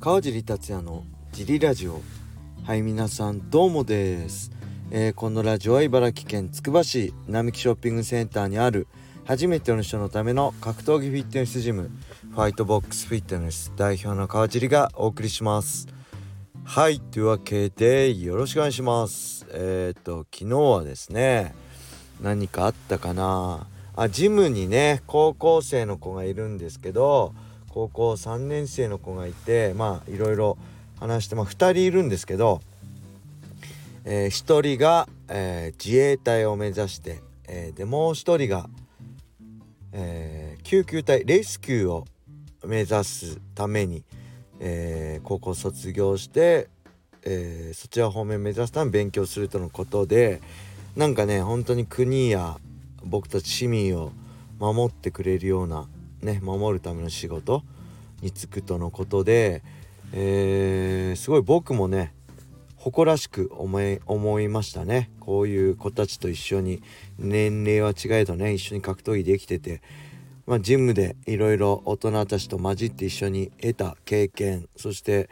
川尻達也のジリラジオ。はい皆さんどうもです、えー、このラジオは茨城県つくば市並木ショッピングセンターにある初めての人のための格闘技フィットネスジムファイトボックスフィットネス代表の川尻がお送りします。はいというわけでよろしくお願いします。えっ、と昨日はですね何かあったかな。あジムにね高校生の子がいるんですけど高校3年生の子がいてまあいろいろ話して、まあ、2人いるんですけど、えー、1人が、えー、自衛隊を目指して、えー、でもう1人が、えー、救急隊レスキューを目指すために、えー、高校卒業して、えー、そちら方面目指すために勉強するとのことでなんかね本当に国や僕たち市民を守ってくれるようなね守るための仕事に就くとのことで、えー、すごい僕もね誇らしく思い思いましたね。こういう子たちと一緒に年齢は違えどね一緒に格闘技できてて、まあ、ジムでいろいろ大人たちと混じって一緒に得た経験そして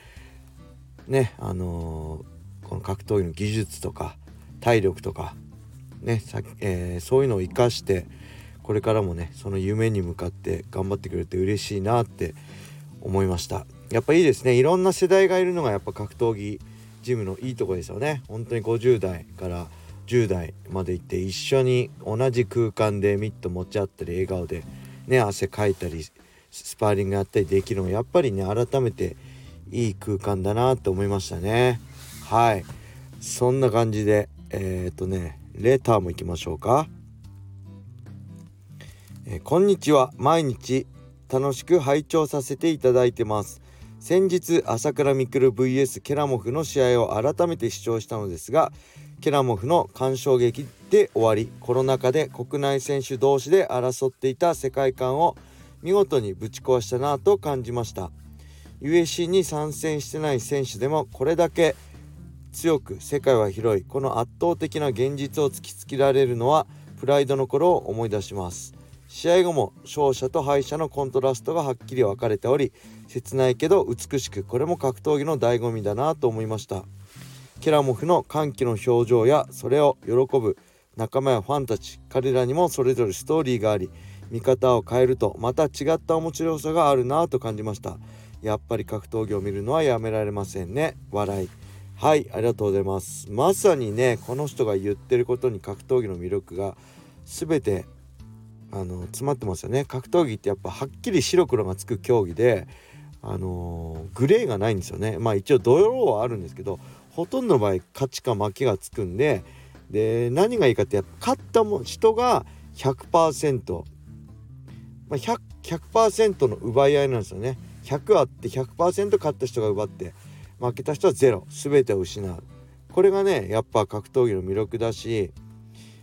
ねあのー、この格闘技の技術とか体力とかねさえー、そういうのを生かしてこれからもねその夢に向かって頑張ってくれて嬉しいなって思いました。やっぱいいですね。いろんな世代がいるのがやっぱ格闘技ジムのいいとこですよね。本当に50代から10代まで行って一緒に同じ空間でミット持ち合ったり笑顔でね汗かいたりスパーリングやったりできるのやっぱりね改めていい空間だなと思いましたね。はい。そんな感じでえー、っとねレターも行きましょうか。えこんにちは。毎日楽しく拝聴させていただいてます。先日朝倉未来 vs ケラモフの試合を改めて視聴したのですがケラモフの鑑賞劇で終わりコロナ禍で国内選手同士で争っていた世界観を見事にぶち壊したなと感じました。USC に参戦してない選手でもこれだけ強く世界は広いこの圧倒的な現実を突きつけられるのはプライドの頃を思い出します。試合後も勝者と敗者のコントラストがはっきり分かれており切ないけど美しくこれも格闘技の醍醐味だなと思いました。ケラモフの歓喜の表情やそれを喜ぶ仲間やファンたち彼らにもそれぞれストーリーがあり見方を変えるとまた違った面白さがあるなと感じました。やっぱり格闘技を見るのはやめられませんね。笑い。はいありがとうございます。まさにねこの人が言ってることに格闘技の魅力が全てあの詰まってますよね。格闘技ってやっぱはっきり白黒がつく競技であのー、グレーがないんですよね。まあ一応土曜はあるんですけどほとんどの場合勝ちか負けがつくんでで何がいいかってやっぱ勝ったも人が100%。ま100100%の奪い合いなんですよね。100あって100%勝った人が奪って負けた人は0全てを失う。これがねやっぱ格闘技の魅力だし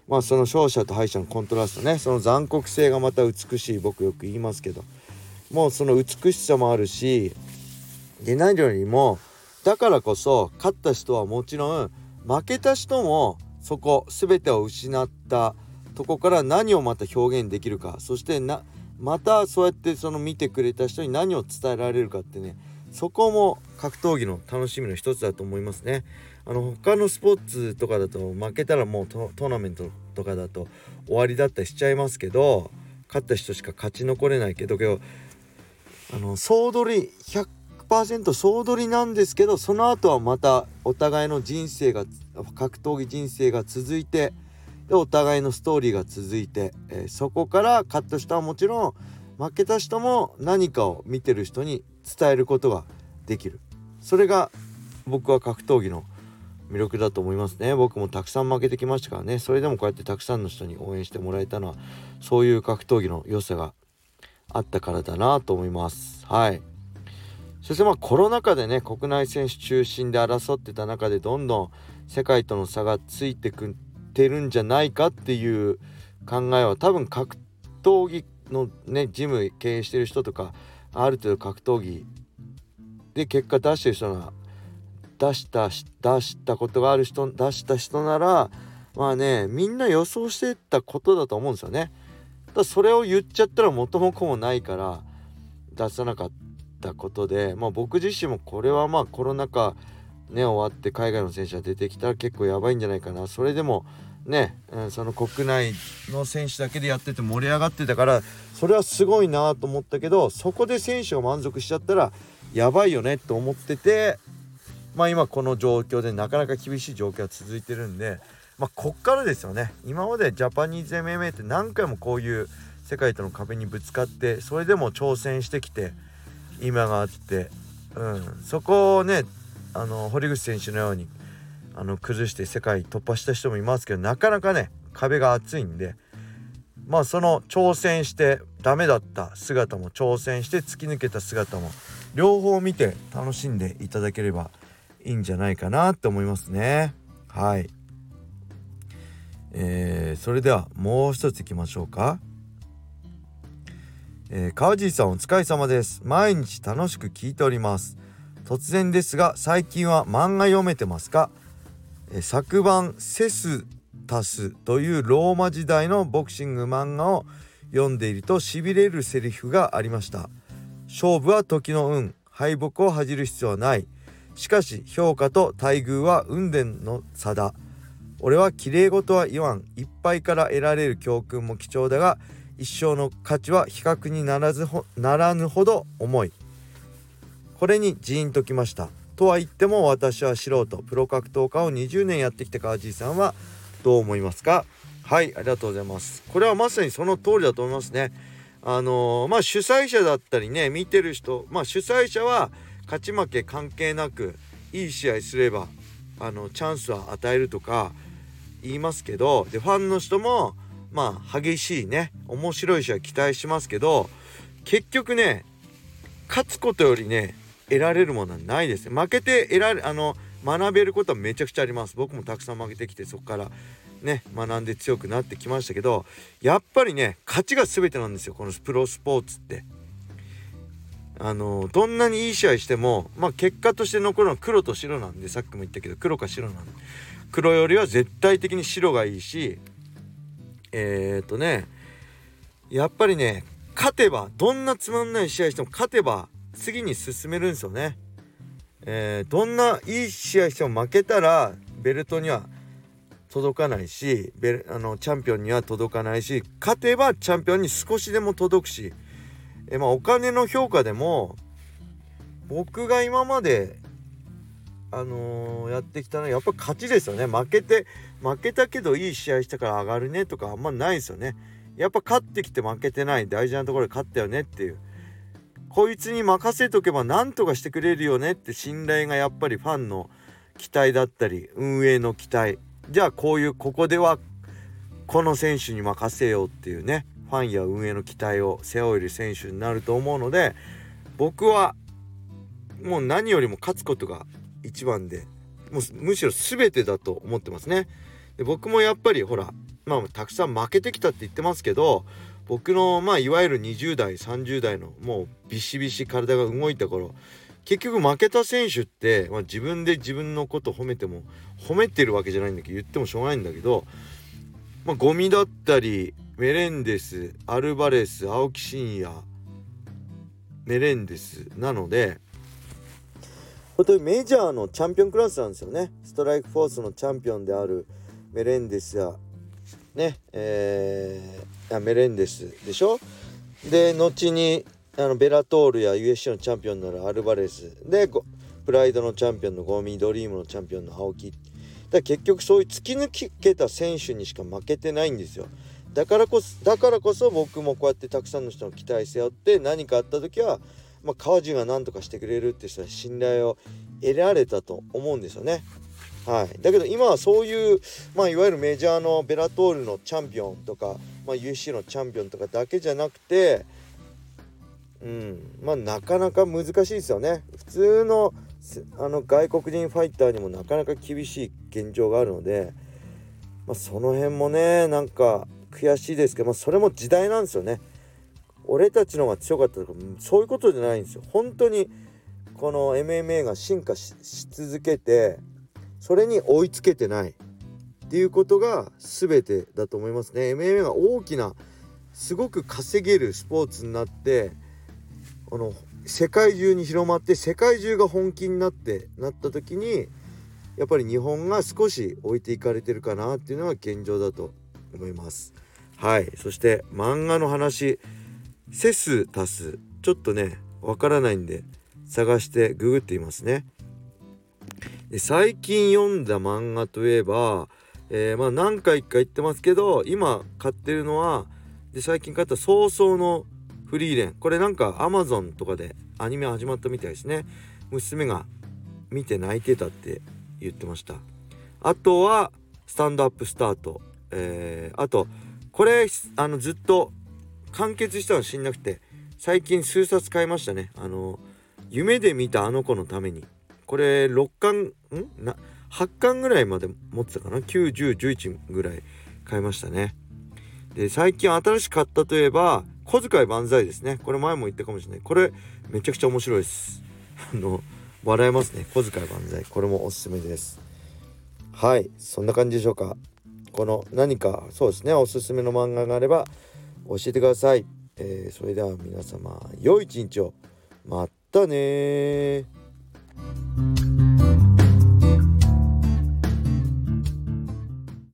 まあその勝者と敗者のコントラストねその残酷性がまた美しい僕よく言いますけどもうその美しさもあるしで何よりもだからこそ勝った人はもちろん負けた人もそこ全てを失ったとこから何をまた表現できるかそしてなまたそうやってその見てくれた人に何を伝えられるかってねそこも格闘技の楽しみの一つだと思いますね。あの他のスポーツとかだと負けたらもうトーナメントとかだと終わりだったりしちゃいますけど勝った人しか勝ち残れないけどけどあの総取り100%総取りなんですけどその後はまたお互いの人生が格闘技人生が続いてでお互いのストーリーが続いて、えー、そこから勝った人はもちろん負けた人も何かを見てる人に伝えることができる。それが僕は格闘技の魅力だと思いますね。僕もたくさん負けてきましたからね。それでもこうやってたくさんの人に応援してもらえたのはそういう格闘技の良さがあったからだなと思います。はい。そしてまあコロナ禍でね国内選手中心で争ってた中でどんどん世界との差がついてくってるんじゃないかっていう考えは多分格闘技のねジム経営してる人とかある程度格闘技で結果出してる人が出した出したことがある人出した人ならまあねみんな予想してたことだと思うんですよね。だそれを言っちゃったら元も子もないから出さなかったことで、まあ、僕自身もこれはまあコロナ禍ね終わって海外の選手が出てきたら結構やばいんじゃないかなそれでもね、うん、その国内の選手だけでやってて盛り上がってたからそれはすごいなと思ったけどそこで選手が満足しちゃったらやばいよねと思っててまあ今この状況でなかなか厳しい状況が続いてるんでまあこっからですよね。今までジャパニーズ MMA って何回もこういう世界との壁にぶつかってそれでも挑戦してきて今があって、うん、そこをねあの堀口選手のようにあの崩して世界突破した人もいますけどなかなかね壁が厚いんでまあその挑戦してダメだった姿も挑戦して突き抜けた姿も両方見て楽しんでいただければいいんじゃないかなって思いますね。はい、えー、それではもう一ついきましょうか。えー、川尻さんお疲れ様です。毎日楽しく聞いております。突然ですが最近は漫画読めてますか、えー、昨晩セスタスというローマ時代のボクシング漫画を読んでいるとしびれるセリフがありました。勝負は時の運。敗北を恥じる必要はない。しかし評価と待遇は運伝の差だ。俺は綺麗事は言わん。いっぱいから得られる教訓も貴重だが一生の価値は比較にならずならぬほど重い。これにジーンときました。とは言っても私は素人。プロ格闘家を20年やってきた川地さんはどう思いますか？はいありがとうございます。これはまさにその通りだと思いますね。あのー、まあ主催者だったりね見てる人まあ主催者は勝ち負け関係なくいい試合すればあのチャンスは与えるとか言いますけどでファンの人もまあ激しいね面白い試合期待しますけど結局ね勝つことよりね得られるものはないです。負けて得られあの学べることはめちゃくちゃあります。僕もたくさん負けてきてそこからね学んで強くなってきましたけどやっぱりね勝ちが全てなんですよこのプロスポーツって。あのどんなにいい試合してもまあ結果として残るのは黒と白なんでさっきも言ったけど黒か白なんで黒よりは絶対的に白がいいしえー、っとねやっぱりね勝てばどんなつまんない試合しても勝てば次に進めるんですよね。えー、どんないい試合しても負けたらベルトには届かないしベルあのチャンピオンには届かないし勝てばチャンピオンに少しでも届くし、えまあ、お金の評価でも僕が今まであのー、やってきたのはやっぱ勝ちですよね。負けて負けたけどいい試合したから上がるねとかあんまないですよね。やっぱ勝ってきて負けてない。大事なところで勝ったよねっていう。こいつに任せとけば何とかしてくれるよねって信頼がやっぱりファンの期待だったり運営の期待。じゃあこういうここではこの選手に任せようっていうね。ファンや運営の期待を背負える選手になると思うので僕はもう何よりも勝つことが一番でもうむしろ全てだと思ってますね。で僕もやっぱりほらまあたくさん負けてきたって言ってますけど僕のまあいわゆる20代30代のもうビシビシ体が動いた頃結局負けた選手って、まあ、自分で自分のこと褒めても褒めてるわけじゃないんだけど言ってもしょうがないんだけど、まあ、ゴミだったりメレンデスアルバレス青木真也メレンデスなので本当にメジャーのチャンピオンクラスなんですよね。ストライクフォースのチャンピオンであるメレンデスやねえー、メレンデスでしょ？で後にあのベラトールや USC のチャンピオンになるアルバレス。でプライドのチャンピオンのゴミドリームのチャンピオンの青木。だ結局そういう突き抜けた選手にしか負けてないんですよ。だからこそだからこそ僕もこうやってたくさんの人の期待背負って何かあった時は、まあ、川地が何とかしてくれるって人は信頼を得られたと思うんですよね。はい、だけど今はそういう、まあ、いわゆるメジャーのベラトールのチャンピオンとか、まあ、UC のチャンピオンとかだけじゃなくてうん。まあなかなか難しいですよね。普通のあの外国人ファイターにもなかなか厳しい現状があるので、まあ、その辺もねなんか悔しいですけど、まあ、それも時代なんですよね。俺たちの方が強かったとかそういうことじゃないんですよ。本当にこの MMA が進化し続けてそれに追いつけてない。っていうことが全てだと思いますね。MMA が大きなすごく稼げるスポーツになってこの世界中に広まって世界中が本気になってなった時にやっぱり日本が少し置いていかれてるかなっていうのが現状だと思います。はい。そして漫画の話。セス足す。ちょっとねわからないんで探してググっていますね。で最近読んだ漫画といえば、えー、まあ何回か言ってますけど今買ってるのはで最近買った「早々のフリーレン」これなんか Amazon とかでアニメ始まったみたいですね。娘が見て泣いてたって言ってました。あとはスタンドアップスタート。えー、あとこれあのずっと完結したの知んなくて最近数冊買いましたね。あの夢で見たあの子のために。これ6巻ん？な8巻ぐらいまで持ってたかな？91011ぐらい買いましたね。で最近新しく買ったといえば小遣い万歳ですね。これ前も言ったかもしれない。これめちゃくちゃ面白いです。あの笑えますね。小遣い万歳。これもおすすめです。はい。そんな感じでしょうか。この何かそうですねおすすめの漫画があれば教えてください、えー、それでは皆様良い一日を。またね